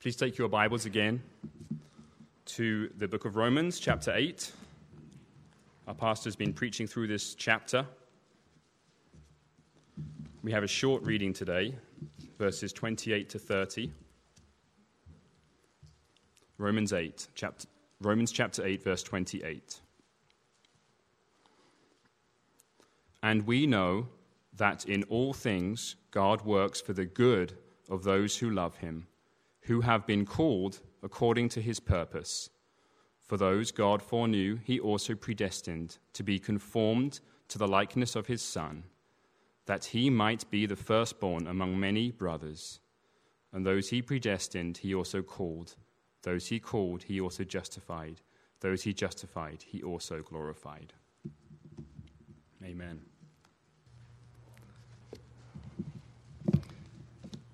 Please take your Bibles again to the book of Romans, chapter 8. Our pastor's been preaching through this chapter. We have a short reading today, verses 28 to 30. Romans 8, chapter, Romans chapter 8, verse 28. And we know that in all things God works for the good of those who love him who have been called according to his purpose. For those God foreknew, he also predestined to be conformed to the likeness of his Son, that he might be the firstborn among many brothers. And those he predestined, he also called. Those he called, he also justified. Those he justified, he also glorified. Amen.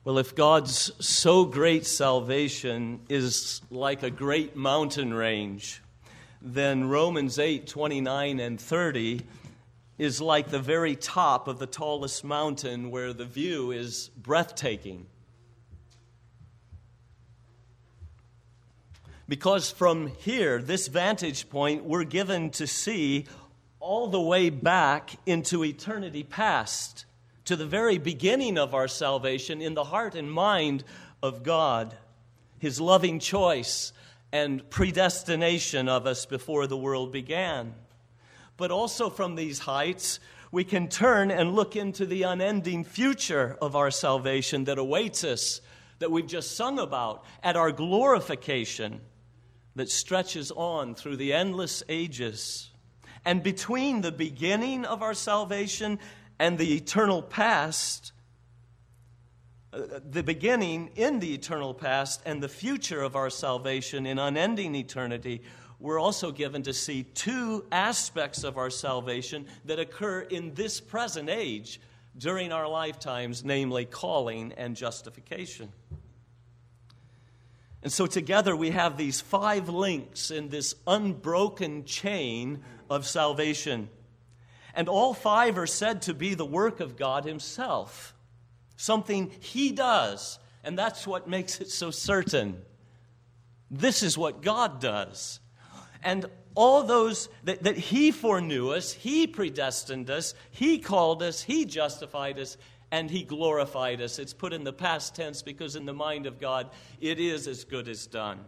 Well, if God's so great salvation is like a great mountain range, then Romans 8 29 and 30 is like the very top of the tallest mountain where the view is breathtaking. Because from here, this vantage point, we're given to see all the way back into eternity past to the very beginning of our salvation in the heart and mind of God, His loving choice and predestination of us before the world began. But also from these heights, we can turn and look into the unending future of our salvation that awaits us, that we've just sung about, at our glorification that stretches on through the endless ages. And between the beginning of our salvation and the eternal past, uh, the beginning in the eternal past and the future of our salvation in unending eternity, we're also given to see two aspects of our salvation that occur in this present age during our lifetimes, namely calling and justification. And so, together, we have these five links in this unbroken chain of salvation. And all five are said to be the work of God Himself, something He does. And that's what makes it so certain. This is what God does. And all those that, that He foreknew us, He predestined us, He called us, He justified us, and He glorified us. It's put in the past tense because in the mind of God, it is as good as done.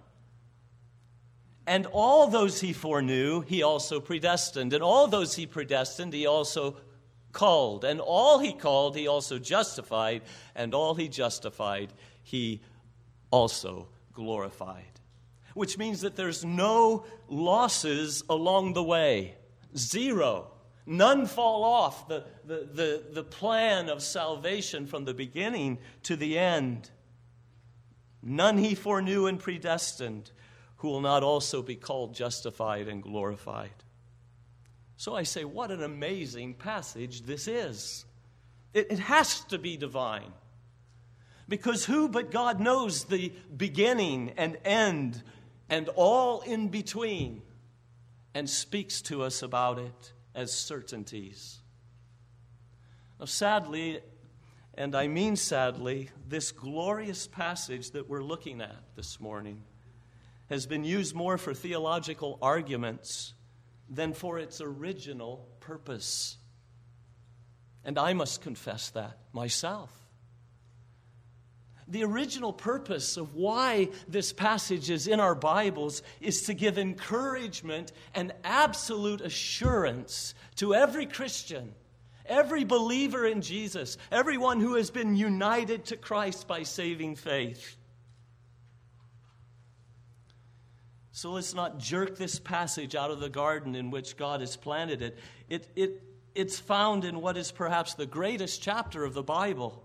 And all those he foreknew, he also predestined. And all those he predestined, he also called. And all he called, he also justified. And all he justified, he also glorified. Which means that there's no losses along the way. Zero. None fall off the, the, the, the plan of salvation from the beginning to the end. None he foreknew and predestined who will not also be called justified and glorified. So I say, what an amazing passage this is. It, it, has to be divine. Because who but God knows the beginning and end and all in between and speaks to us about it as certainties? Now, sadly, and I mean sadly, this glorious passage that we're looking at this morning has been used more for theological arguments than for its original purpose. And I must confess that myself. The original purpose of why this passage is in our Bibles is to give encouragement and absolute assurance to every Christian, every believer in Jesus, everyone who has been united to Christ by saving faith So let's not jerk this passage out of the garden in which God has planted it. it, it it's found in what is perhaps the greatest chapter of the Bible.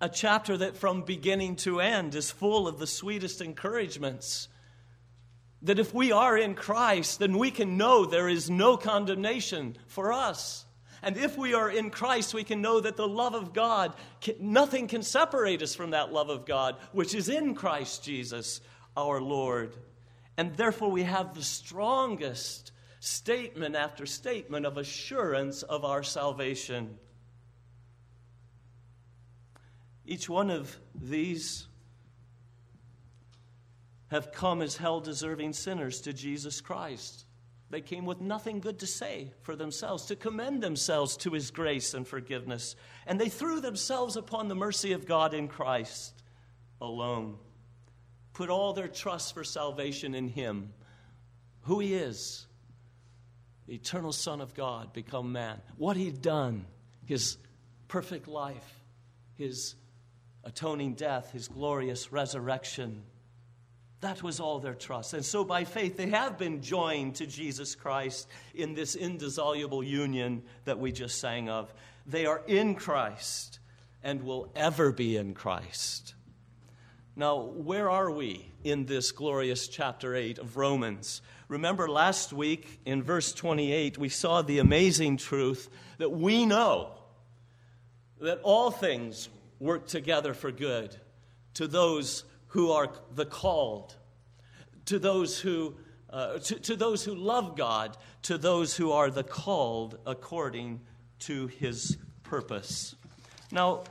A chapter that from beginning to end is full of the sweetest encouragements. That if we are in Christ, then we can know there is no condemnation for us. And if we are in Christ, we can know that the love of God, nothing can separate us from that love of God, which is in Christ Jesus, our Lord. And therefore, we have the strongest statement after statement of assurance of our salvation. Each one of these have come as hell deserving sinners to Jesus Christ. They came with nothing good to say for themselves, to commend themselves to his grace and forgiveness. And they threw themselves upon the mercy of God in Christ alone. Put all their trust for salvation in him, who he is, the eternal Son of God, become man. What he'd done, his perfect life, his atoning death, his glorious resurrection that was all their trust. And so by faith, they have been joined to Jesus Christ in this indissoluble union that we just sang of. They are in Christ and will ever be in Christ. Now, where are we in this glorious chapter 8 of Romans? Remember last week in verse 28, we saw the amazing truth that we know that all things work together for good to those who are the called, to those who, uh, to, to those who love God, to those who are the called according to his purpose. Now,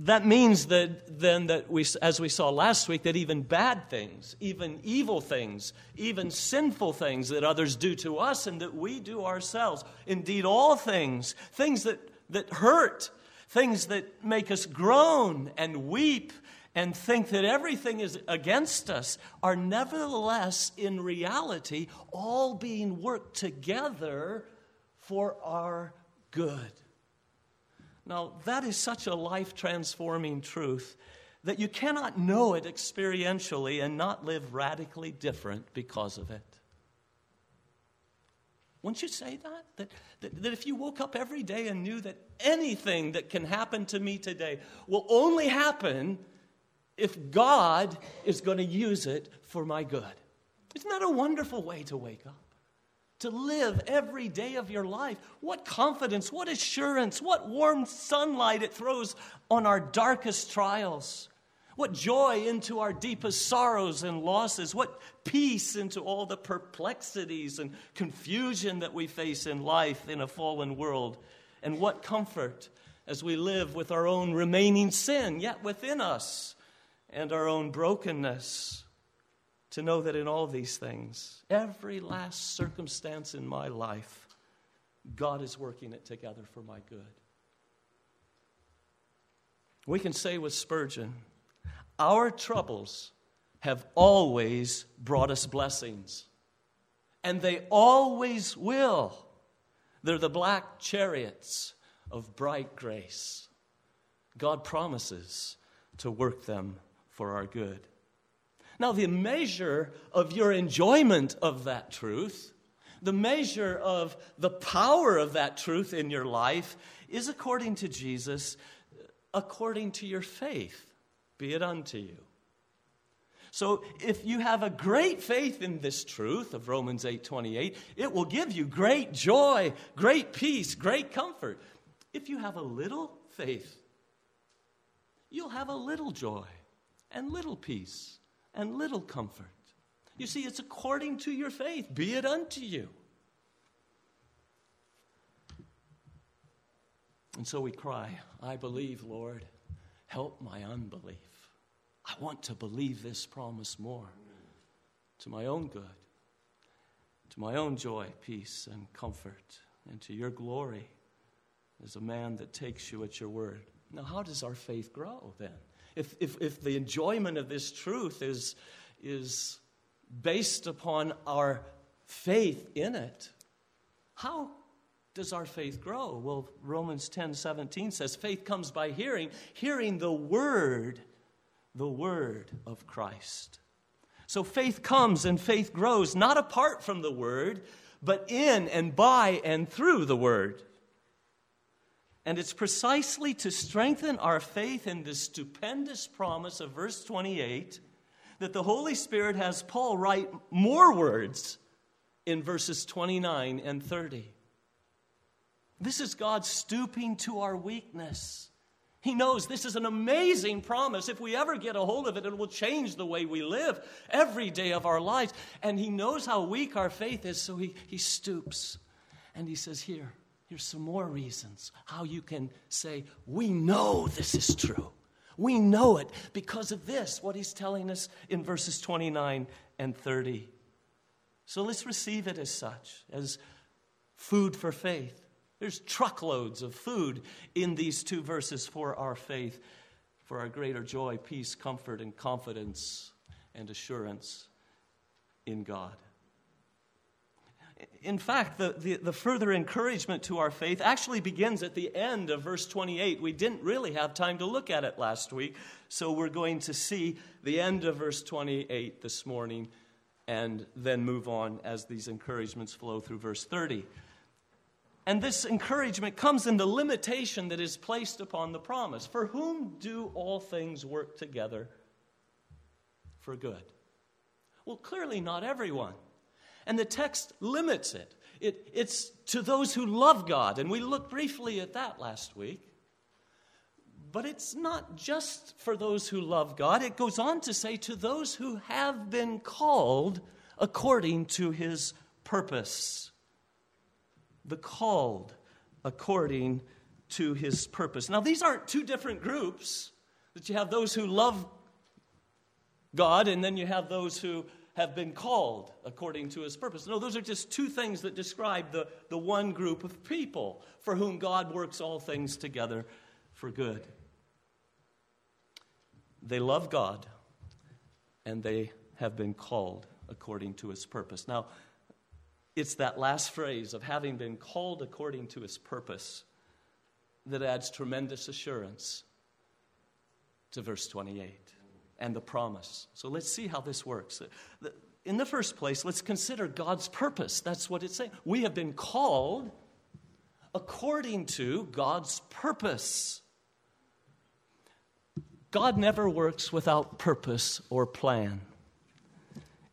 that means that then that we as we saw last week that even bad things even evil things even sinful things that others do to us and that we do ourselves indeed all things things that that hurt things that make us groan and weep and think that everything is against us are nevertheless, in reality, all being worked together for our good. Now, that is such a life transforming truth that you cannot know it experientially and not live radically different because of it. Won't you say that? that? That, that? if you woke up every day and knew that anything that can happen to me today will only happen if God is going to use it for my good. Isn't that a wonderful way to wake up? To live every day of your life. What confidence, what assurance, what warm sunlight it throws on our darkest trials. What joy into our deepest sorrows and losses. What peace into all the perplexities and confusion that we face in life in a fallen world. And what comfort as we live with our own remaining sin yet within us and our own brokenness to know that in all these things, every last circumstance in my life, God is working it together for my good. We can say with Spurgeon, our troubles have always brought us blessings, and they always will. They're the black chariots of bright grace. God promises to work them for our good. Now, the measure of your enjoyment of that truth, the measure of the power of that truth in your life, is according to Jesus, according to your faith. Be it unto you. So if you have a great faith in this truth of Romans 8:28, it will give you great joy, great peace, great comfort. If you have a little faith, you'll have a little joy and little peace and little comfort. You see, it's according to your faith. Be it unto you. And so we cry, I believe, Lord, help my unbelief. I want to believe this promise more to my own good, to my own joy, peace, and comfort, and to your glory as a man that takes you at your word. Now, how does our faith grow then? If, if, if the enjoyment of this truth is, is based upon our faith in it, how does our faith grow? Well, Romans 10 17 says, faith comes by hearing, hearing the word, the word of Christ. So faith comes and faith grows not apart from the word, but in and by and through the word. And it's precisely to strengthen our faith in this stupendous promise of verse 28 that the Holy Spirit has Paul write more words in verses 29 and 30. This is God stooping to our weakness. He knows this is an amazing promise. If we ever get a hold of it, it will change the way we live every day of our lives. And He knows how weak our faith is, so He, he stoops and He says, Here, Here's some more reasons how you can say, We know this is true. We know it because of this, what he's telling us in verses 29 and 30. So let's receive it as such, as food for faith. There's truckloads of food in these two verses for our faith, for our greater joy, peace, comfort, and confidence and assurance in God. In fact, the, the, the, further encouragement to our faith actually begins at the end of verse 28. We didn't really have time to look at it last week, so we're going to see the end of verse 28 this morning and then move on as these encouragements flow through verse 30. And this encouragement comes in the limitation that is placed upon the promise. For whom do all things work together for good? Well, clearly not everyone. And the text limits it. it. It's to those who love God, and we looked briefly at that last week. But it's not just for those who love God. It goes on to say, to those who have been called according to his purpose. The called according to his purpose. Now, these aren't two different groups, that you have those who love God and then you have those who have been called according to his purpose. No, those are just two things that describe the, the one group of people for whom God works all things together for good. They love God and they have been called according to his purpose. Now, it's that last phrase of having been called according to his purpose that adds tremendous assurance to verse 28 and the promise. So let's see how this works. In the first place, let's consider God's purpose. That's what it's saying. We have been called according to God's purpose. God never works without purpose or plan.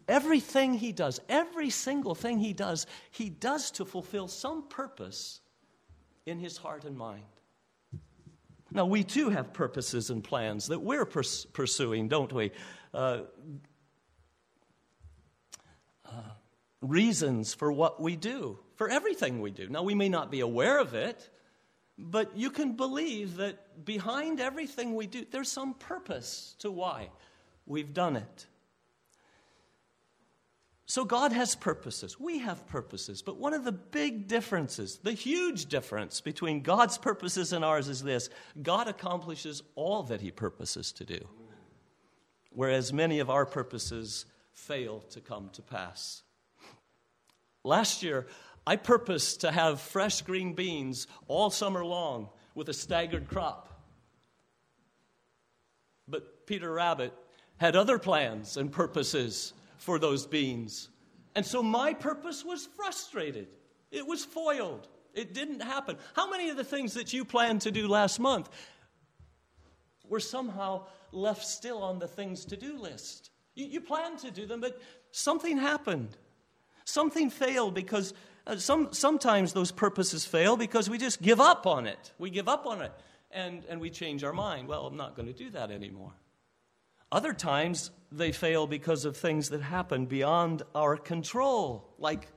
Everything he does, every single thing he does, he does to fulfill some purpose in his heart and mind. Now, we too have purposes and plans that we're pers- pursuing, don't we? Uh, uh, reasons for what we do, for everything we do. Now, we may not be aware of it, but you can believe that behind everything we do, there's some purpose to why we've done it. So God has purposes. We have purposes. But one of the big differences, the huge difference between God's purposes and ours is this God accomplishes all that He purposes to do, whereas many of our purposes fail to come to pass. Last year, I purposed to have fresh green beans all summer long with a staggered crop. But Peter Rabbit had other plans and purposes for those beans. And so my purpose was frustrated. It was foiled. It didn't happen. How many of the things that you planned to do last month were somehow left still on the things to do list? You, you planned to do them, but something happened. Something failed because uh, some, sometimes those purposes fail because we just give up on it. We give up on it and, and we change our mind. Well, I'm not going to do that anymore. Other times, they fail because of things that happen beyond our control, like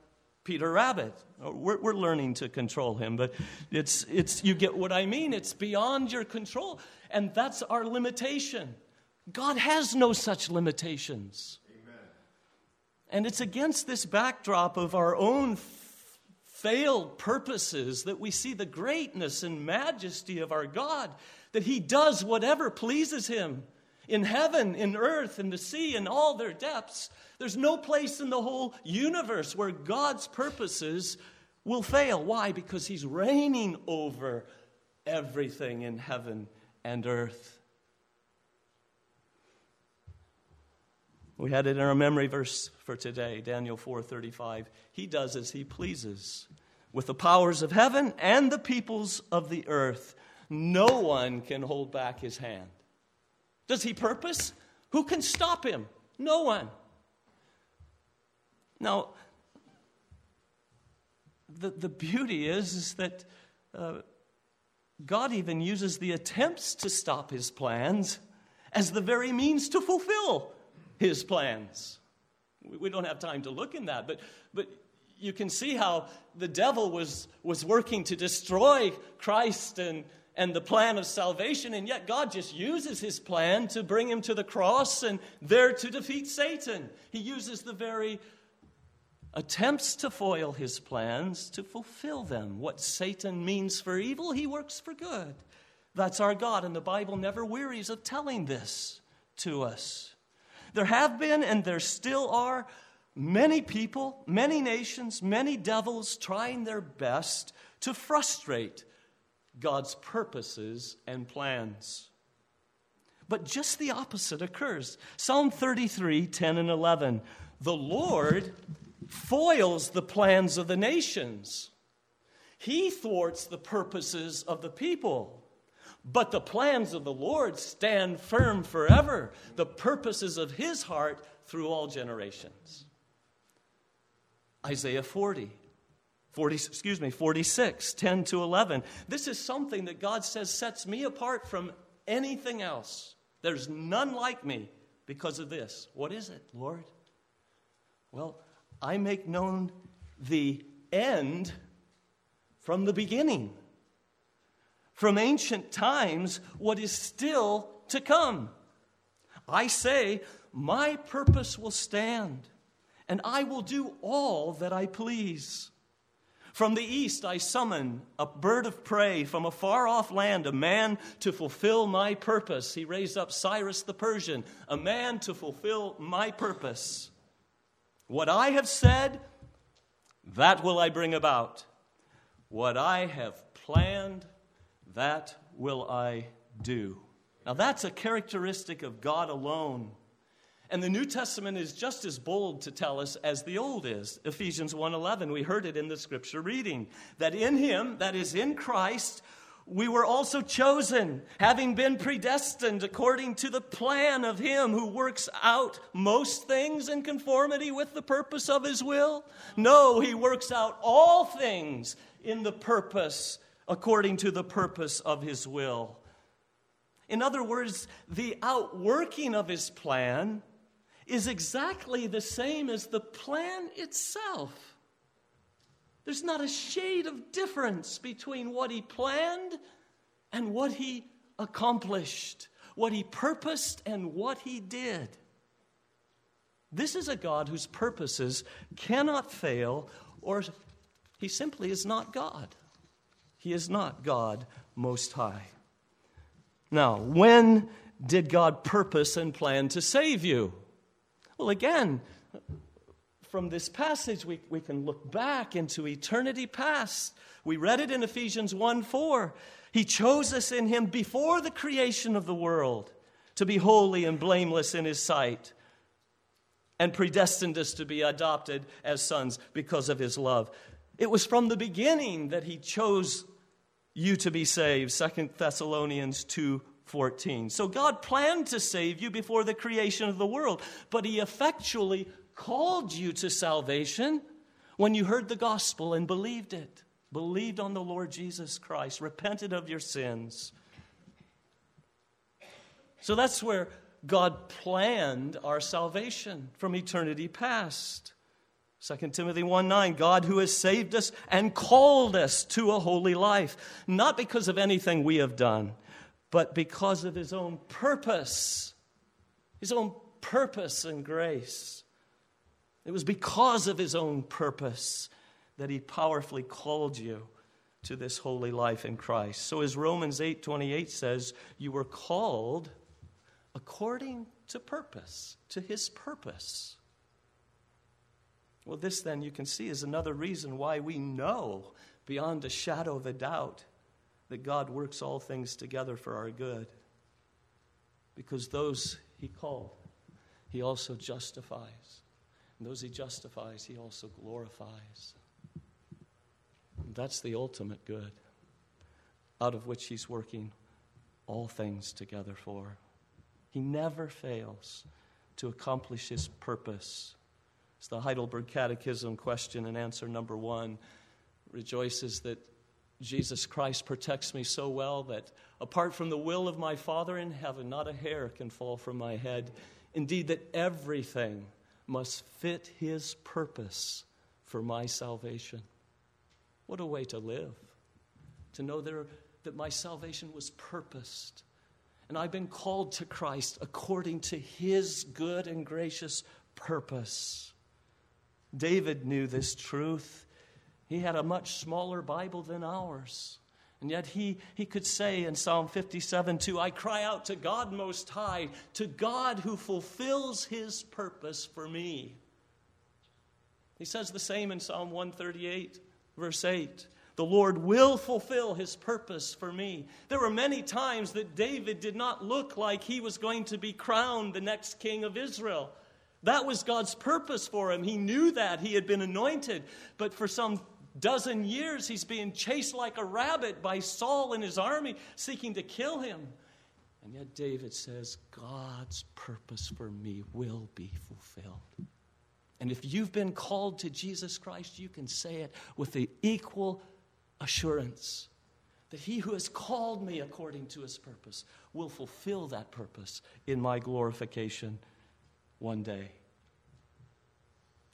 Peter Rabbit. Uh, we're, we're learning to control him, but it's, it's, you get what I mean. It's beyond your control. And that's our limitation. God has no such limitations. Amen. And it's against this backdrop of our own f- failed purposes that we see the greatness and majesty of our God, that He does whatever pleases Him in heaven, in earth, in the sea, in all their depths. There's no place in the whole universe where God's purposes will fail. Why? Because He's reigning over everything in heaven and earth. We had it in our memory verse for today, Daniel 4:35. He does as he pleases with the powers of heaven and the peoples of the earth. No one can hold back his hand. Does he purpose? Who can stop him? No one. Now, the, the beauty is, is that uh, God even uses the attempts to stop his plans as the very means to fulfill his plans. We don't have time to look in that, but, but you can see how the devil was, was working to destroy Christ and, and the plan of salvation, and yet God just uses his plan to bring him to the cross and there to defeat Satan. He uses the very attempts to foil his plans to fulfill them. What Satan means for evil, he works for good. That's our God, and the Bible never wearies of telling this to us. There have been, and there still are, many people, many nations, many devils trying their best to frustrate God's purposes and plans. But just the opposite occurs. Psalm 33, 10 and 11. The Lord foils the plans of the nations, He thwarts the purposes of the people. But the plans of the Lord stand firm forever, the purposes of His heart through all generations. Isaiah 40. 40, excuse me, 46, 10 to 11. This is something that God says sets me apart from anything else. There's none like me because of this. What is it, Lord? Well, I make known the end from the beginning. From ancient times, what is still to come. I say, My purpose will stand, and I will do all that I please. From the east I summon a bird of prey from a far off land, a man to fulfill my purpose. He raised up Cyrus the Persian, a man to fulfill my purpose. What I have said, that will I bring about. What I have planned, that will I do. Now, that's a characteristic of God alone. And the New Testament is just as bold to tell us as the Old is. Ephesians 1:11, we heard it in the scripture reading, that in him, that is in Christ, we were also chosen, having been predestined according to the plan of him who works out most things in conformity with the purpose of his will. No, he works out all things in the purpose according to the purpose of his will. In other words, the outworking of his plan is exactly the same as the plan itself. There's not a shade of difference between what he planned and what he accomplished, what he purposed and what he did. This is a God whose purposes cannot fail, or he simply is not God. He is not God Most High. Now, when did God purpose and plan to save you? Well, again, from this passage, we, we can look back into eternity past. We read it in Ephesians 1 4. He chose us in Him before the creation of the world to be holy and blameless in His sight, and predestined us to be adopted as sons because of His love. It was from the beginning that He chose you to be saved. 2 Thessalonians 2 14. So God planned to save you before the creation of the world, but He effectually called you to salvation when you heard the gospel and believed it, believed on the Lord Jesus Christ, repented of your sins. So that's where God planned our salvation from eternity past. 2 Timothy 1 9, God who has saved us and called us to a holy life, not because of anything we have done but because of his own purpose, his own purpose and grace. It was because of his own purpose that he powerfully called you to this holy life in Christ. So as Romans 8:28 says, you were called according to purpose, to his purpose. Well, this then you can see is another reason why we know beyond a shadow of a doubt that God works all things together for our good. Because those he called, he also justifies. And those he justifies, he also glorifies. And that's the ultimate good, out of which he's working all things together for. He never fails to accomplish his purpose. It's the Heidelberg Catechism question and answer number one rejoices that Jesus Christ protects me so well that apart from the will of my Father in heaven, not a hair can fall from my head. Indeed, that everything must fit His purpose for my salvation. What a way to live. To know there that my salvation was purposed. And I've been called to Christ according to his good and gracious purpose. David knew this truth. He had a much smaller Bible than ours. And yet he, he could say in Psalm 57 2, I cry out to God Most High, to God who fulfills his purpose for me. He says the same in Psalm 138, verse 8. The Lord will fulfill his purpose for me. There were many times that David did not look like he was going to be crowned the next king of Israel. That was God's purpose for him. He knew that. He had been anointed. But for some dozen years, he's being chased like a rabbit by Saul and his army seeking to kill him. And yet, David says, God's purpose for me will be fulfilled. And if you've been called to Jesus Christ, you can say it with the equal assurance that he who has called me according to his purpose will fulfill that purpose in my glorification one day.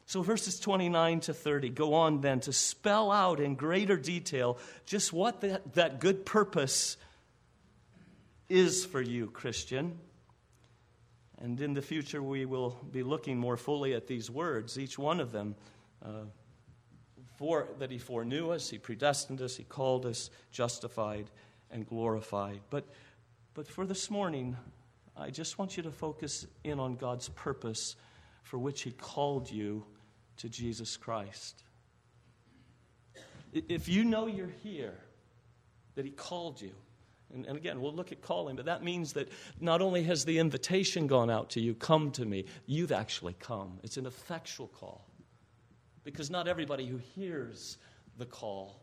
So, verses 29 to 30 go on then to spell out in greater detail just what that, that good purpose is for you, Christian. And in the future, we will be looking more fully at these words, each one of them. Uh, for, that He foreknew us, He predestined us, He called us, justified, and glorified. But, but for this morning, I just want you to focus in on God's purpose for which He called you to Jesus Christ. If you know you're here, that He called you, and, and, again, we'll look at calling, but that means that not only has the invitation gone out to you, come to me, you've actually come. It's an effectual call. Because not everybody who hears the call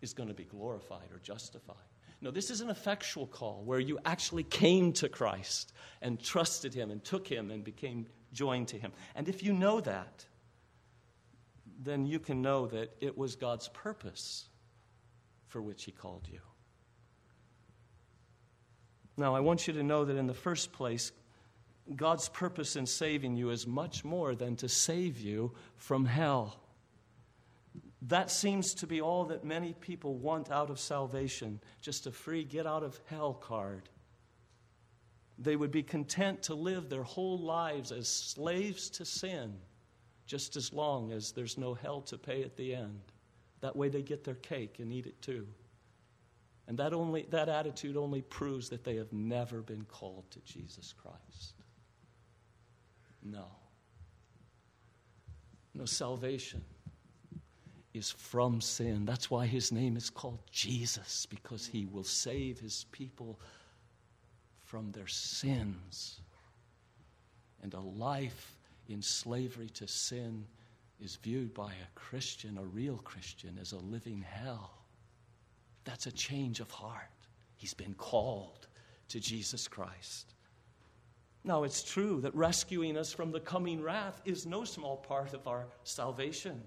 is going to be glorified or justified. No, this is an effectual call where you actually came to Christ and trusted Him and took Him and became joined to Him. And if you know that, then you can know that it was God's purpose for which He called you. Now, I want you to know that in the first place, God's purpose in saving you is much more than to save you from hell. That seems to be all that many people want out of salvation just a free get out of hell card. They would be content to live their whole lives as slaves to sin just as long as there's no hell to pay at the end. That way they get their cake and eat it too. And that, only, that attitude only proves that they have never been called to Jesus Christ. No. No salvation is from sin. That's why his name is called Jesus, because he will save his people from their sins. And a life in slavery to sin is viewed by a Christian, a real Christian, as a living hell. That's a change of heart. He's been called to Jesus Christ. Now, it's true that rescuing us from the coming wrath is no small part of our salvation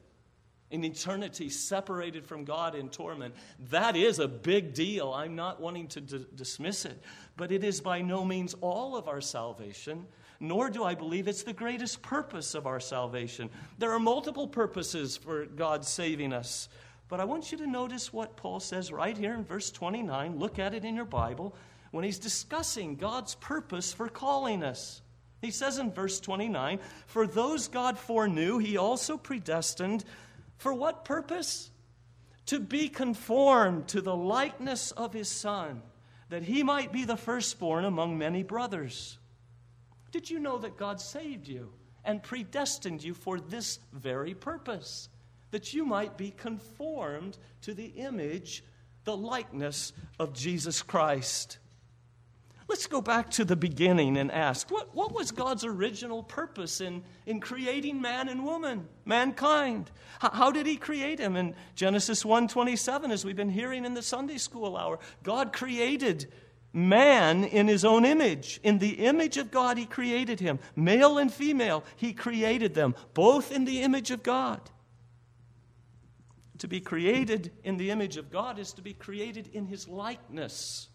in eternity separated from God in torment. That is a big deal. I'm not wanting to d- dismiss it, but it is by no means all of our salvation, nor do I believe it's the greatest purpose of our salvation. There are multiple purposes for God saving us. But I want you to notice what Paul says right here in verse 29. Look at it in your Bible when he's discussing God's purpose for calling us. He says in verse 29 For those God foreknew, he also predestined for what purpose? To be conformed to the likeness of his Son, that he might be the firstborn among many brothers. Did you know that God saved you and predestined you for this very purpose? That you might be conformed to the image, the likeness of Jesus Christ. Let's go back to the beginning and ask what, what was God's original purpose in, in creating man and woman, mankind? How, how did he create him? In Genesis 1:27, as we've been hearing in the Sunday school hour, God created man in his own image. In the image of God, he created him. Male and female, he created them, both in the image of God. To be created in the image of God is to be created in his likeness.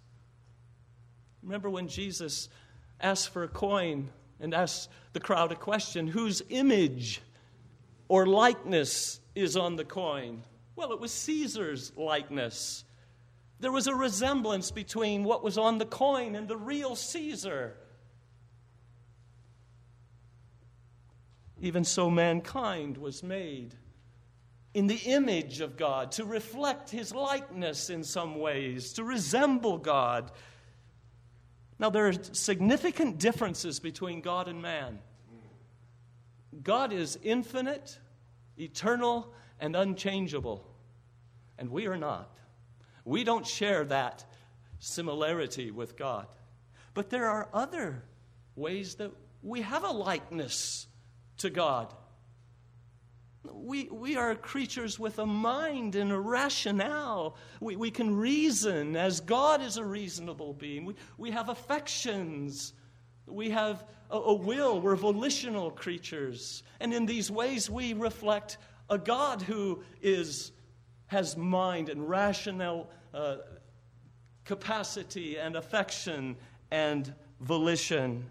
Remember when Jesus asked for a coin and asked the crowd a question whose image or likeness is on the coin? Well, it was Caesar's likeness. There was a resemblance between what was on the coin and the real Caesar. Even so, mankind was made in the image of God, to reflect his likeness in some ways, to resemble God. Now, there are significant differences between God and man. God is infinite, eternal, and unchangeable, and we are not. We don't share that similarity with God. But there are other ways that we have a likeness to God. We, we are creatures with a mind and a rationale. We, we can reason as God is a reasonable being. We, we have affections. We have a, a will. We're volitional creatures. And in these ways, we reflect a God who is, has mind and rational uh, capacity and affection and volition.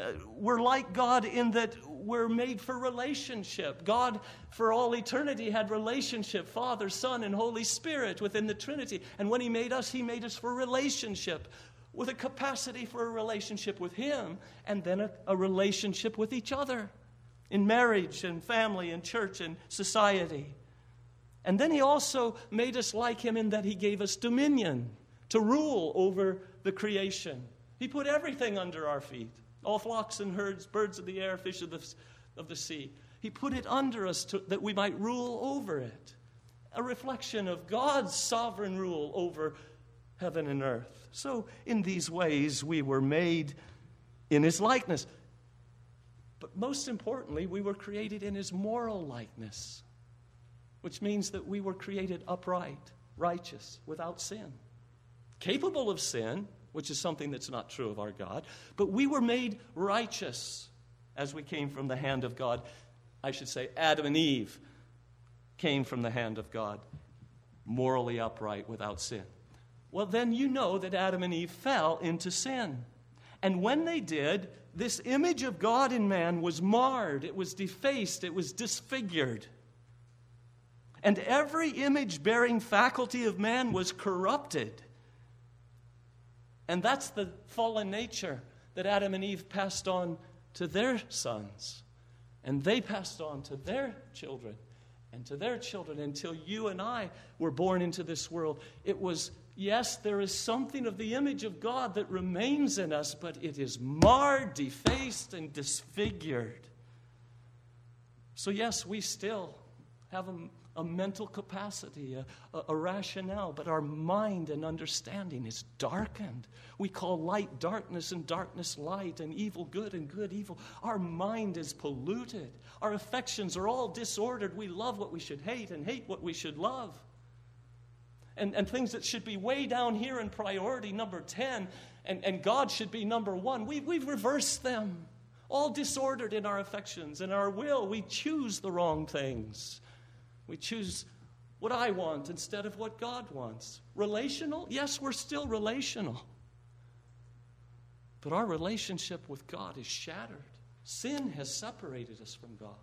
Uh, we're like God in that we're made for relationship. God, for all eternity, had relationship Father, Son, and Holy Spirit within the Trinity. And when He made us, He made us for relationship, with a capacity for a relationship with Him, and then a, a relationship with each other in marriage and family and church and society. And then He also made us like Him in that He gave us dominion to rule over the creation. He put everything under our feet all flocks and herds, birds of the air, fish of the, of the sea. He put it under us to, that we might rule over it. A reflection of God's sovereign rule over heaven and earth. So, in these ways, we were made in His likeness. But most importantly, we were created in His moral likeness, which means that we were created upright, righteous, without sin, capable of sin, which is something that's not true of our God. But we were made righteous as we came from the hand of God. I should say, Adam and Eve came from the hand of God, morally upright without sin. Well, then you know that Adam and Eve fell into sin. And when they did, this image of God in man was marred, it was defaced, it was disfigured. And every image bearing faculty of man was corrupted. And that's the fallen nature that Adam and Eve passed on to their sons. And they passed on to their children and to their children until you and I were born into this world. It was, yes, there is something of the image of God that remains in us, but it is marred, defaced, and disfigured. So, yes, we still have a a mental capacity, a, a, a, rationale, but our mind and understanding is darkened. We call light darkness and darkness light and evil good and good evil. Our mind is polluted. Our affections are all disordered. We love what we should hate and hate what we should love. And, and things that should be way down here in priority, number 10, and, and God should be number one, we, we've reversed them. All disordered in our affections and our will. We choose the wrong things. We choose what I want instead of what God wants. Relational? Yes, we're still relational. But our relationship with God is shattered. Sin has separated us from God.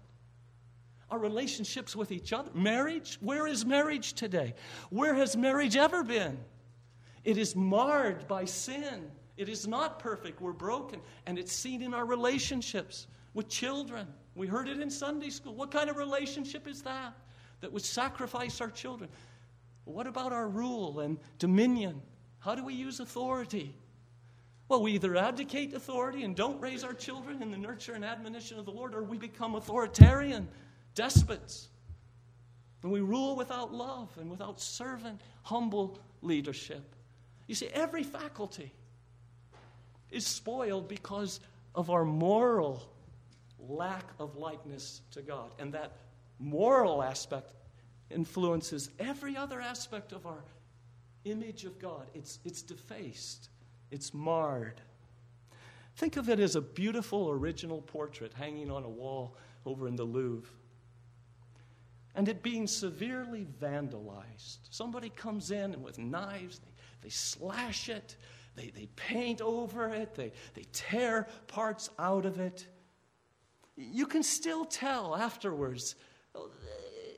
Our relationships with each other. Marriage? Where is marriage today? Where has marriage ever been? It is marred by sin. It is not perfect. We're broken. And it's seen in our relationships with children. We heard it in Sunday school. What kind of relationship is that? That would sacrifice our children. what about our rule and dominion? How do we use authority? Well, we either abdicate authority and don't raise our children in the nurture and admonition of the Lord, or we become authoritarian despots. And we rule without love and without servant, humble leadership. You see, every faculty is spoiled because of our moral lack of likeness to God. And that moral aspect influences every other aspect of our image of God. It's, it's defaced, it's marred. Think of it as a beautiful original portrait hanging on a wall over in the Louvre. And it being severely vandalized. Somebody comes in with knives, they, they slash it, they, they paint over it, they, they tear parts out of it. You can still tell afterwards Uh,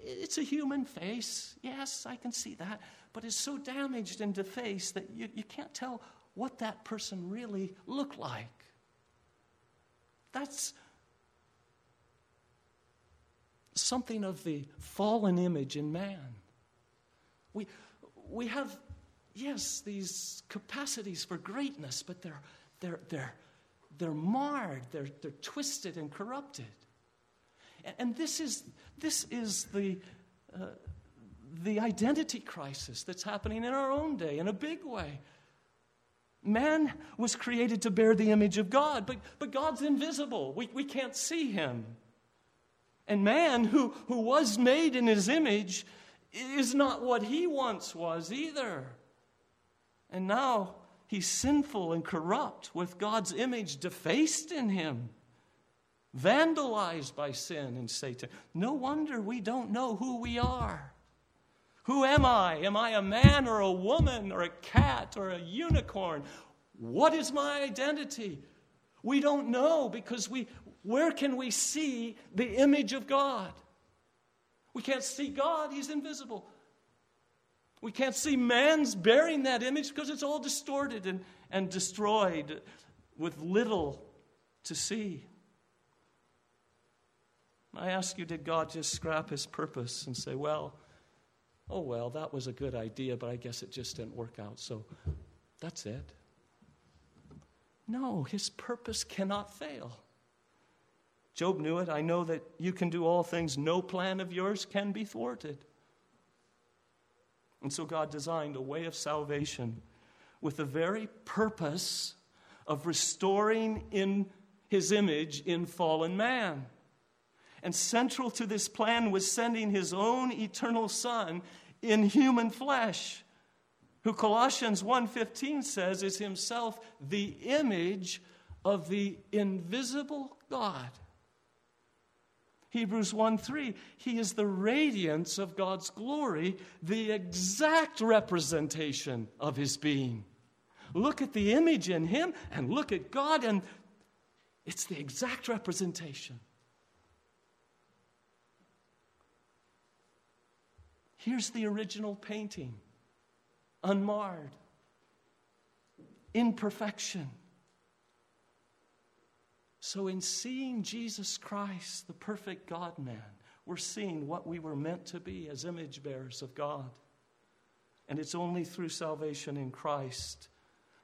it's a human face. Yes, I can see that. but it's so damaged and defaced that you, you can't tell what that person really looked like. That's something of the fallen image in man. We, we have, yes, these capacities for greatness, but they're, they're, they're, they're marred, they're, they're twisted and corrupted. And, this is, this is the, uh, the identity crisis that's happening in our own day in a big way. Man was created to bear the image of God, but, but God's invisible. We, we can't see him. And man, who, who was made in his image, is not what he once was either. And now he's sinful and corrupt with God's image defaced in him, vandalized by sin and Satan. No wonder we don't know who we are. Who am I? Am I a man or a woman or a cat or a unicorn? What is my identity? We don't know because we where can we see the image of God? We can't see God, he's invisible. We can't see man's bearing that image because it's all distorted and, and destroyed with little to see. I ask you, did God just scrap his purpose and say, well, oh, well, that was a good idea, but I guess it just didn't work out, so that's it? No, his purpose cannot fail. Job knew it. I know that you can do all things. No plan of yours can be thwarted. And so God designed a way of salvation with the very purpose of restoring in his image in fallen man. And central to this plan was sending his own eternal son in human flesh, who Colossians 1:15 says is himself the image of the invisible God. Hebrews 1 3, he is the radiance of God's glory, the exact representation of his being. Look at the image in him and look at God, and it's the exact representation. Here's the original painting, unmarred, in perfection. So, in seeing Jesus Christ, the perfect God man, we're seeing what we were meant to be as image bearers of God. And it's only through salvation in Christ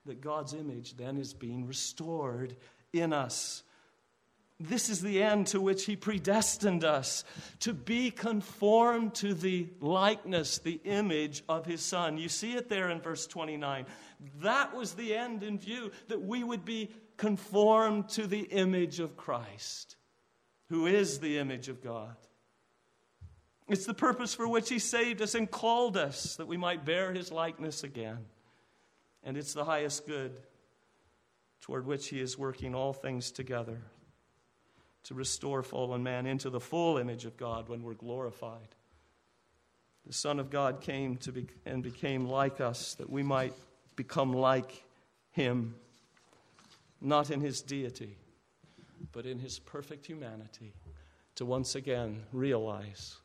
that God's image then is being restored in us. This is the end to which He predestined us to be conformed to the likeness, the image of His Son. You see it there in verse 29. That was the end in view, that we would be conformed to the image of Christ, who is the image of God. It's the purpose for which He saved us and called us, that we might bear His likeness again. And it's the highest good toward which He is working all things together to restore fallen man into the full image of God when we're glorified. The Son of God came to be, and became like us that we might become like Him not in his deity, but in his perfect humanity, to once again realize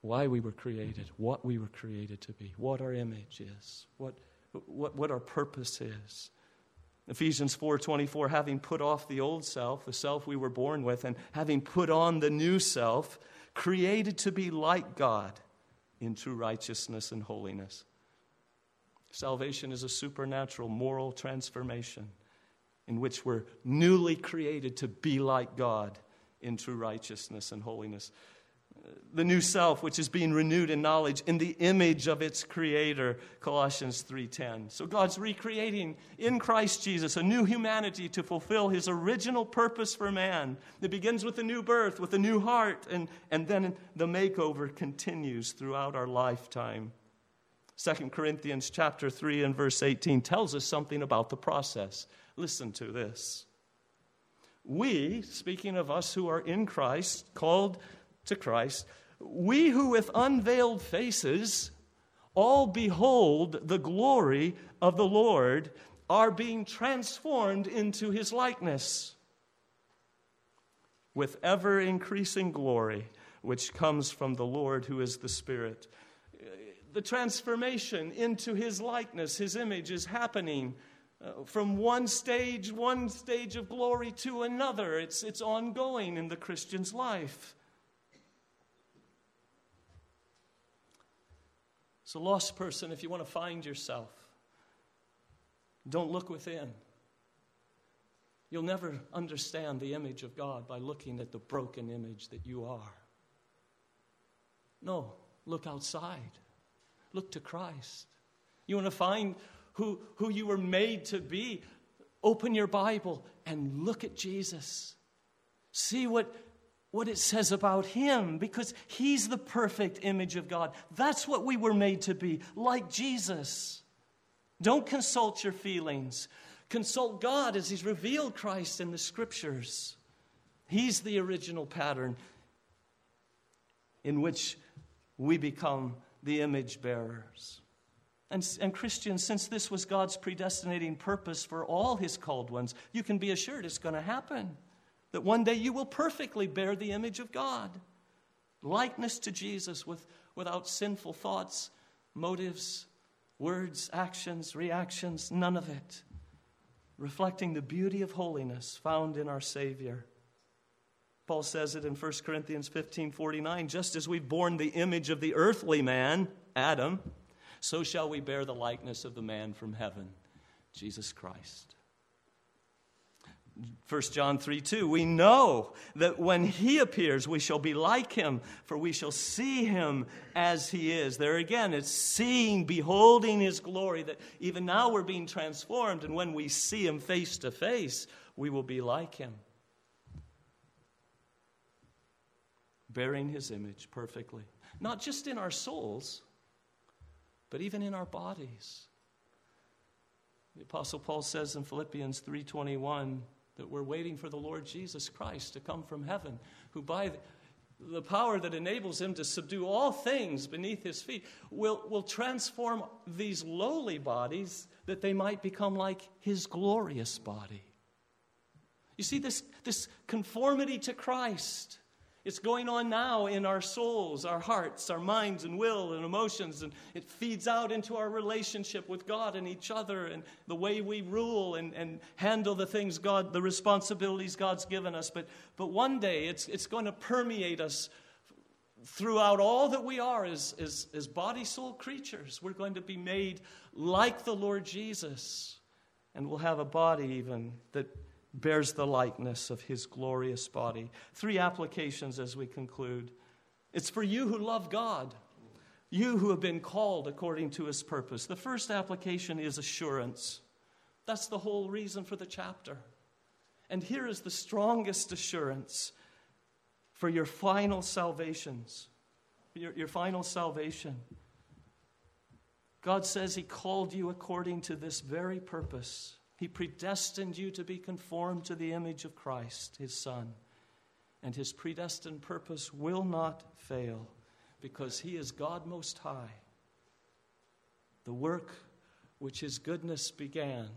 why we were created, what we were created to be, what our image is, what, what, what our purpose is. Ephesians 4:24 having put off the old self the self we were born with and having put on the new self created to be like God in true righteousness and holiness Salvation is a supernatural moral transformation in which we're newly created to be like God in true righteousness and holiness. The new self which is being renewed in knowledge in the image of its creator Colossians 3:10. So God's recreating in Christ Jesus a new humanity to fulfill his original purpose for man. It begins with a new birth, with a new heart and and then the makeover continues throughout our lifetime. 2 Corinthians chapter 3 and verse 18 tells us something about the process. Listen to this. We, speaking of us who are in Christ, called to Christ, we who with unveiled faces all behold the glory of the Lord are being transformed into his likeness with ever increasing glory, which comes from the Lord who is the Spirit the transformation into his likeness, his image, is happening uh, from one stage, one stage of glory to another. It's, it's ongoing in the Christian's life. So, lost person, if you want to find yourself, don't look within. You'll never understand the image of God by looking at the broken image that you are. No, look outside. Look to Christ. You want to find who, who you were made to be? Open your Bible and look at Jesus. See what, what it says about him because he's the perfect image of God. That's what we were made to be, like Jesus. Don't consult your feelings. Consult God as He's revealed Christ in the Scriptures. He's the original pattern in which we become the image bearers. And, and, Christians, since this was God's predestinating purpose for all His called ones, you can be assured it's going to happen. That one day you will perfectly bear the image of God. Likeness to Jesus with, without sinful thoughts, motives, words, actions, reactions, none of it reflecting the beauty of holiness found in our Savior. Paul says it in 1 Corinthians 15 49 just as we've borne the image of the earthly man, Adam, so shall we bear the likeness of the man from heaven, Jesus Christ. 1 John 3 2, we know that when he appears, we shall be like him, for we shall see him as he is. There again, it's seeing, beholding his glory, that even now we're being transformed, and when we see him face to face, we will be like him. Bearing his image perfectly, not just in our souls, but even in our bodies. The apostle Paul says in Philippians 3:21 that we're waiting for the Lord Jesus Christ to come from heaven, who by the power that enables him to subdue all things beneath his feet will, will transform these lowly bodies that they might become like his glorious body. You see, this, this conformity to Christ it's going on now in our souls, our hearts, our minds, and will and emotions, and it feeds out into our relationship with God and each other and the way we rule and, and handle the things God, the responsibilities God's given us. But, but one day it's, it's going to permeate us throughout all that we are as, as, as body soul creatures. We're going to be made like the Lord Jesus, and we'll have a body even that bears the likeness of his glorious body. Three applications as we conclude. It's for you who love God, you who have been called according to his purpose. The first application is assurance. That's the whole reason for the chapter. And here is the strongest assurance for your final salvations, your, your final salvation. God says He called you according to this very purpose. He predestined you to be conformed to the image of Christ, his Son. And his predestined purpose will not fail because he is God Most High. The work which his goodness began,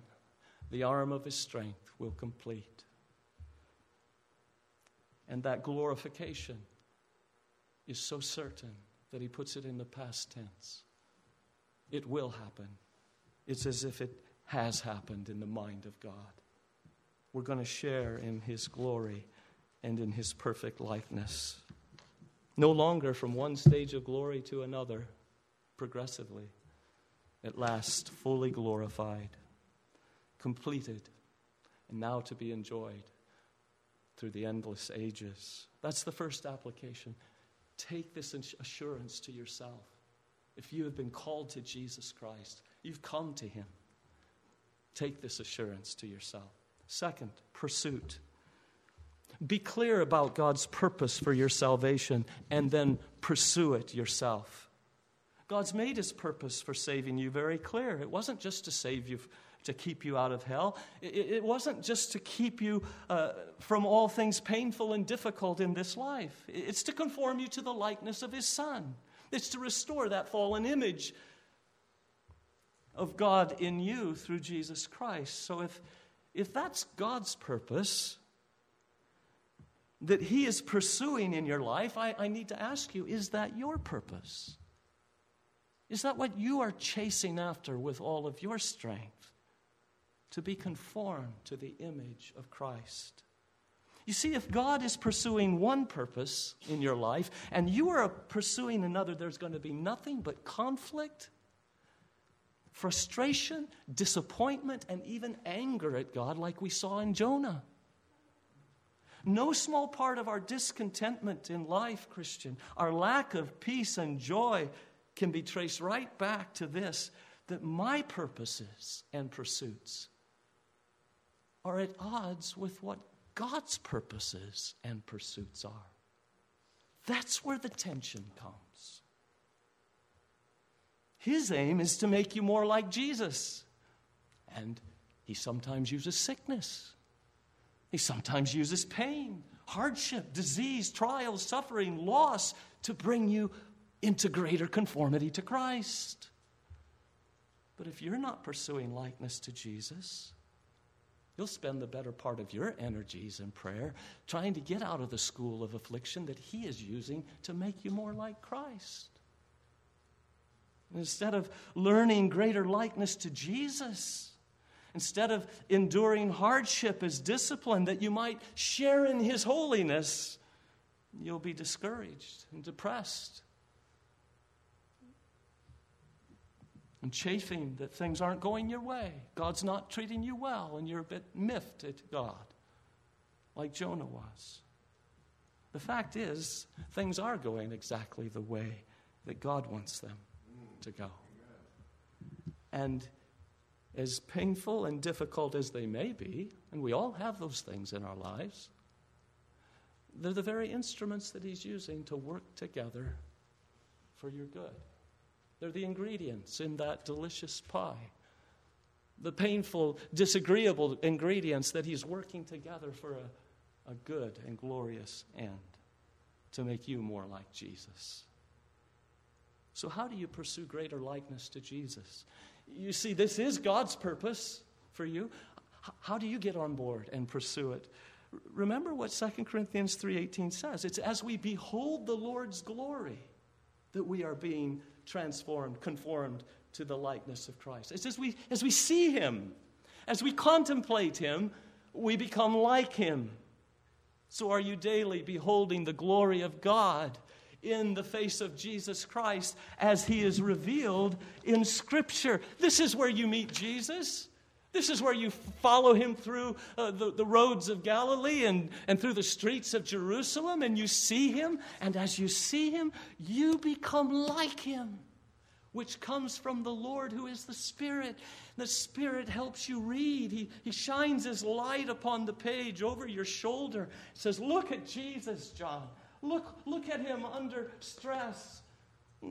the arm of his strength will complete. And that glorification is so certain that he puts it in the past tense. It will happen. It's as if it has happened in the mind of God. We're going to share in His glory and in His perfect likeness. No longer from one stage of glory to another, progressively, at last fully glorified, completed, and now to be enjoyed through the endless ages. That's the first application. Take this assurance to yourself. If you have been called to Jesus Christ, you've come to Him. Take this assurance to yourself. Second, pursuit. Be clear about God's purpose for your salvation and then pursue it yourself. God's made his purpose for saving you very clear. It wasn't just to save you, to keep you out of hell. It, wasn't just to keep you uh, from all things painful and difficult in this life. It's to conform you to the likeness of his Son. It's to restore that fallen image of God in you through Jesus Christ. So if, if that's God's purpose that He is pursuing in your life, I, I need to ask you is that your purpose? Is that what you are chasing after with all of your strength? To be conformed to the image of Christ. You see, if God is pursuing one purpose in your life and you are pursuing another, there's going to be nothing but conflict, frustration, disappointment, and even anger at God, like we saw in Jonah. No small part of our discontentment in life, Christian, our lack of peace and joy can be traced right back to this that my purposes and pursuits are at odds with what God's purposes and pursuits are. That's where the tension comes. His aim is to make you more like Jesus. And he sometimes uses sickness he sometimes uses pain, hardship, disease, trials, suffering, loss to bring you into greater conformity to Christ. But if you're not pursuing likeness to Jesus, you'll spend the better part of your energies in prayer trying to get out of the school of affliction that He is using to make you more like Christ. Instead of learning greater likeness to Jesus, Instead of enduring hardship as discipline that you might share in His holiness, you'll be discouraged and depressed and chafing that things aren't going your way. God's not treating you well, and you're a bit miffed at God, like Jonah was. The fact is, things are going exactly the way that God wants them to go. And as painful and difficult as they may be, and we all have those things in our lives, they're the very instruments that He's using to work together for your good. They're the ingredients in that delicious pie. The painful, disagreeable ingredients that He's working together for a, a good and glorious end to make you more like Jesus. So, how do you pursue greater likeness to Jesus? You see, this is God's purpose for you. How do you get on board and pursue it? Remember what 2 Corinthians 3:18 says. It's as we behold the Lord's glory that we are being transformed, conformed to the likeness of Christ. It's as we as we see him, as we contemplate him, we become like him. So are you daily beholding the glory of God in the face of Jesus Christ as he is revealed in Scripture. This is where you meet Jesus. This is where you follow him through uh, the, the roads of Galilee and, and through the streets of Jerusalem, and you see him. And as you see him, you become like him, which comes from the Lord who is the Spirit. The Spirit helps you read. He, he shines his light upon the page over your shoulder. Says, Look at Jesus, John. Look, look at him under stress.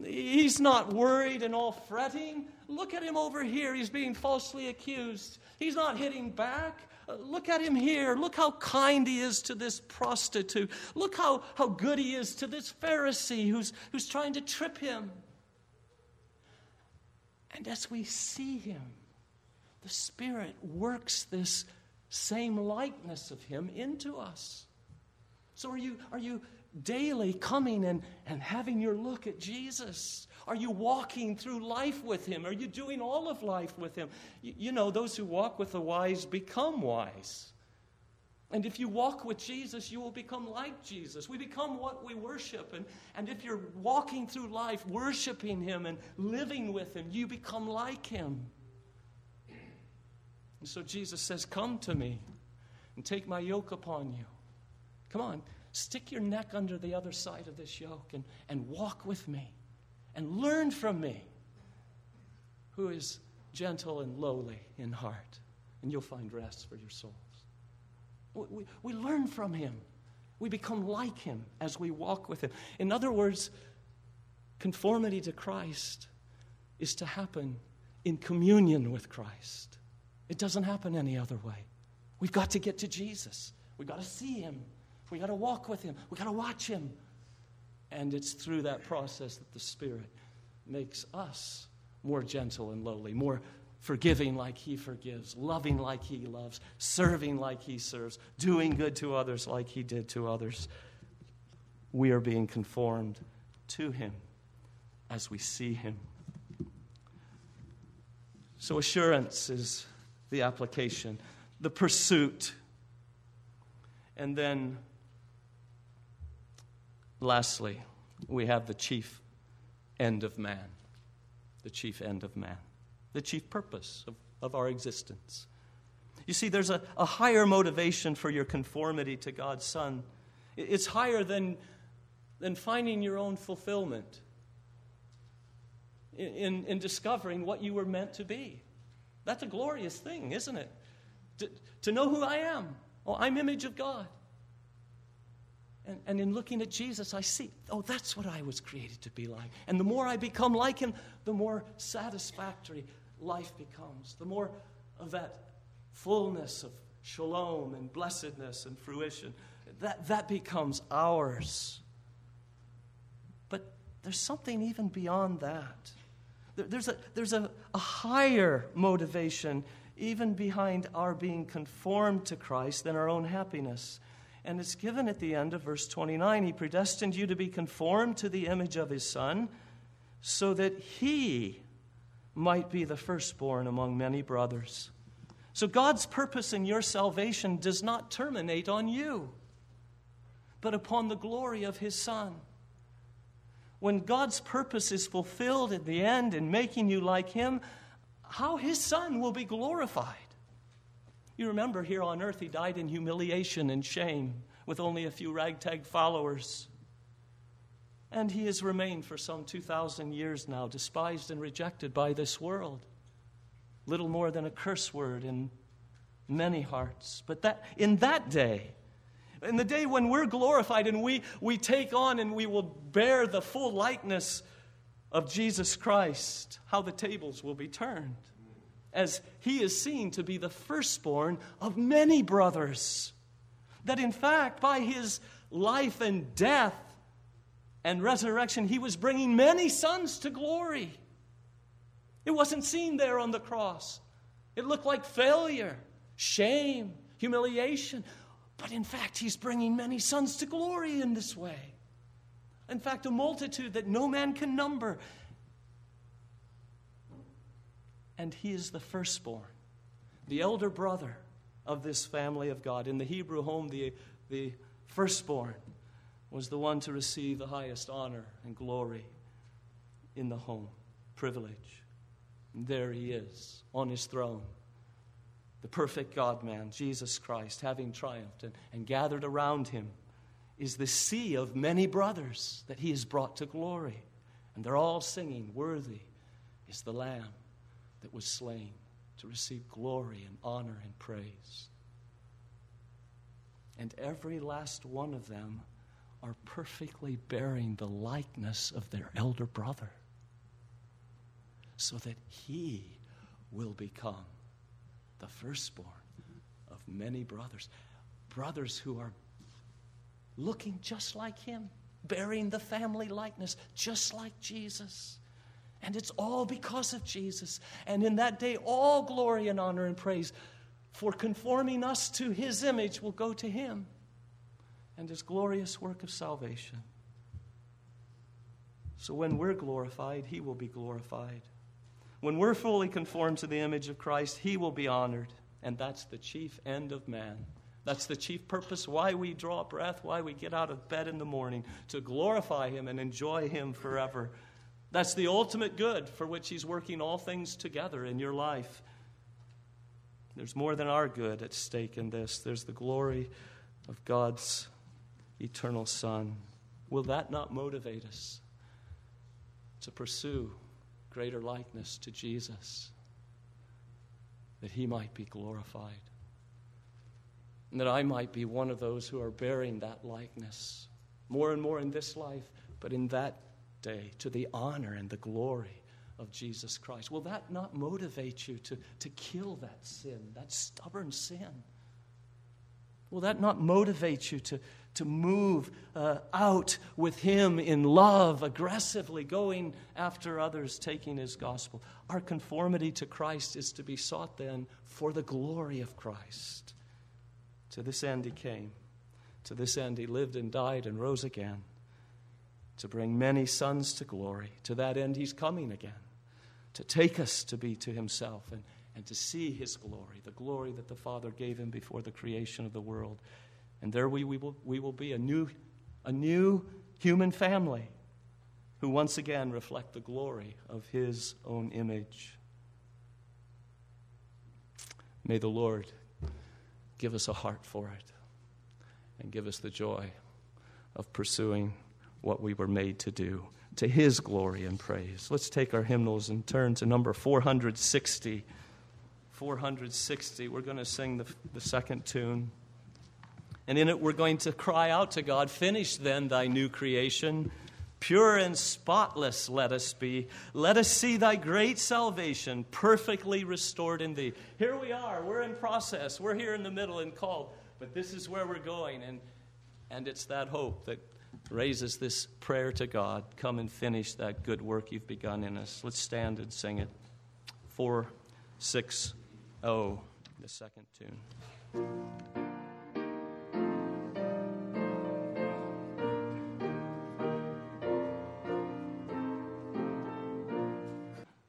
He's not worried and all fretting. Look at him over here. He's being falsely accused. He's not hitting back. Uh, look at him here. Look how kind he is to this prostitute. Look how, how good he is to this Pharisee who's, who's trying to trip him. And as we see him, the Spirit works this same likeness of him into us. So are you, are you daily coming and, and having your look at Jesus? Are you walking through life with Him? Are you doing all of life with Him? You, you, know, those who walk with the wise become wise. And if you walk with Jesus, you will become like Jesus. We become what we worship. And, and if you're walking through life worshiping Him and living with Him, you become like Him. And so Jesus says, Come to me and take my yoke upon you. Come on. Stick your neck under the other side of this yoke and, and walk with me and learn from me, who is gentle and lowly in heart, and you'll find rest for your souls. We, we, we learn from him. We become like him as we walk with him. In other words, conformity to Christ is to happen in communion with Christ. It doesn't happen any other way. We've got to get to Jesus. We've got to see him. We got to walk with Him. We got to watch Him. And it's through that process that the Spirit makes us more gentle and lowly, more forgiving like He forgives, loving like He loves, serving like He serves, doing good to others like He did to others. We are being conformed to Him as we see Him. So, assurance is the application, the pursuit. And then, lastly, we have the chief end of man. The chief end of man. The chief purpose of, of our existence. You see, there's a, a higher motivation for your conformity to God's Son. It's higher than, than finding your own fulfillment in, in, in discovering what you were meant to be. That's a glorious thing, isn't it? To, to know who I am. Oh, I'm image of God. And, and in looking at Jesus, I see, oh, that's what I was created to be like. And the more I become like him, the more satisfactory life becomes. The more of that fullness of shalom and blessedness and fruition, that, that becomes ours. But there's something even beyond that. There's a, there's a, a higher motivation even behind our being conformed to Christ than our own happiness. And it's given at the end of verse 29. He predestined you to be conformed to the image of his Son, so that he might be the firstborn among many brothers. So God's purpose in your salvation does not terminate on you, but upon the glory of his Son when God's purpose is fulfilled at the end in making you like Him, how His Son will be glorified. You remember here on earth, He died in humiliation and shame with only a few ragtag followers. And He has remained for some 2,000 years now, despised and rejected by this world. Little more than a curse word in many hearts. But that, in that day, in the day when we're glorified and we, we take on and we will bear the full likeness of Jesus Christ, how the tables will be turned. As he is seen to be the firstborn of many brothers. That in fact, by his life and death and resurrection, he was bringing many sons to glory. It wasn't seen there on the cross. It looked like failure, shame, humiliation. But in fact, he's bringing many sons to glory in this way. In fact, a multitude that no man can number. And he is the firstborn, the elder brother of this family of God. In the Hebrew home, the, the firstborn was the one to receive the highest honor and glory in the home, privilege. And there he is on his throne the perfect God man, Jesus Christ, having triumphed and, and gathered around him, is the sea of many brothers that he has brought to glory. And they're all singing, Worthy is the Lamb that was slain to receive glory and honor and praise. And every last one of them are perfectly bearing the likeness of their elder brother so that he will become the firstborn of many brothers. Brothers who are looking just like him, bearing the family likeness just like Jesus. And it's all because of Jesus. And in that day, all glory and honor and praise for conforming us to his image will go to him and his glorious work of salvation. So when we're glorified, he will be glorified. When we're fully conformed to the image of Christ, He will be honored. And that's the chief end of man. That's the chief purpose why we draw breath, why we get out of bed in the morning, to glorify Him and enjoy Him forever. That's the ultimate good for which He's working all things together in your life. There's more than our good at stake in this, there's the glory of God's eternal Son. Will that not motivate us to pursue greater likeness to Jesus, that he might be glorified. And that I might be one of those who are bearing that likeness more and more in this life, but in that day to the honor and the glory of Jesus Christ. Will that not motivate you to, to kill that sin, that stubborn sin? Will that not motivate you to, to move uh, out with Him in love, aggressively going after others, taking His gospel? Our conformity to Christ is to be sought then for the glory of Christ. To this end He came. To this end He lived and died and rose again to bring many sons to glory. To that end He's coming again to take us to be to himself and, and to see his glory, the glory that the Father gave him before the creation of the world. And there we, we, will, we will be a new, a new human family who once again reflect the glory of his own image. May the Lord give us a heart for it and give us the joy of pursuing what we were made to do to his glory and praise. Let's take our hymnals and turn to number 460. 460. We're going to sing the, the second tune. And in it, we're going to cry out to God, Finish then thy new creation. Pure and spotless let us be. Let us see thy great salvation perfectly restored in thee. Here we are. We're in process. We're here in the middle and called. But this is where we're going. And, and it's that hope that raises this prayer to God come and finish that good work you've begun in us. Let's stand and sing it. 460, the second tune.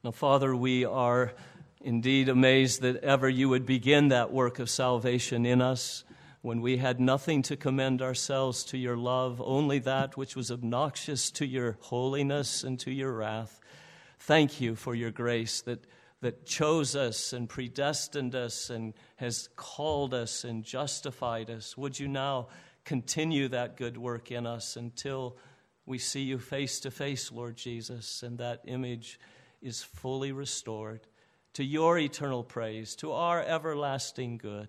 Now, Father, we are indeed amazed that ever you would begin that work of salvation in us when we had nothing to commend ourselves to your love, only that which was obnoxious to your holiness and to your wrath. Thank you for your grace that, that chose us and predestined us and has called us and justified us. Would you now continue that good work in us until we see you face to face, Lord Jesus, and that image is fully restored to your eternal praise, to our everlasting good.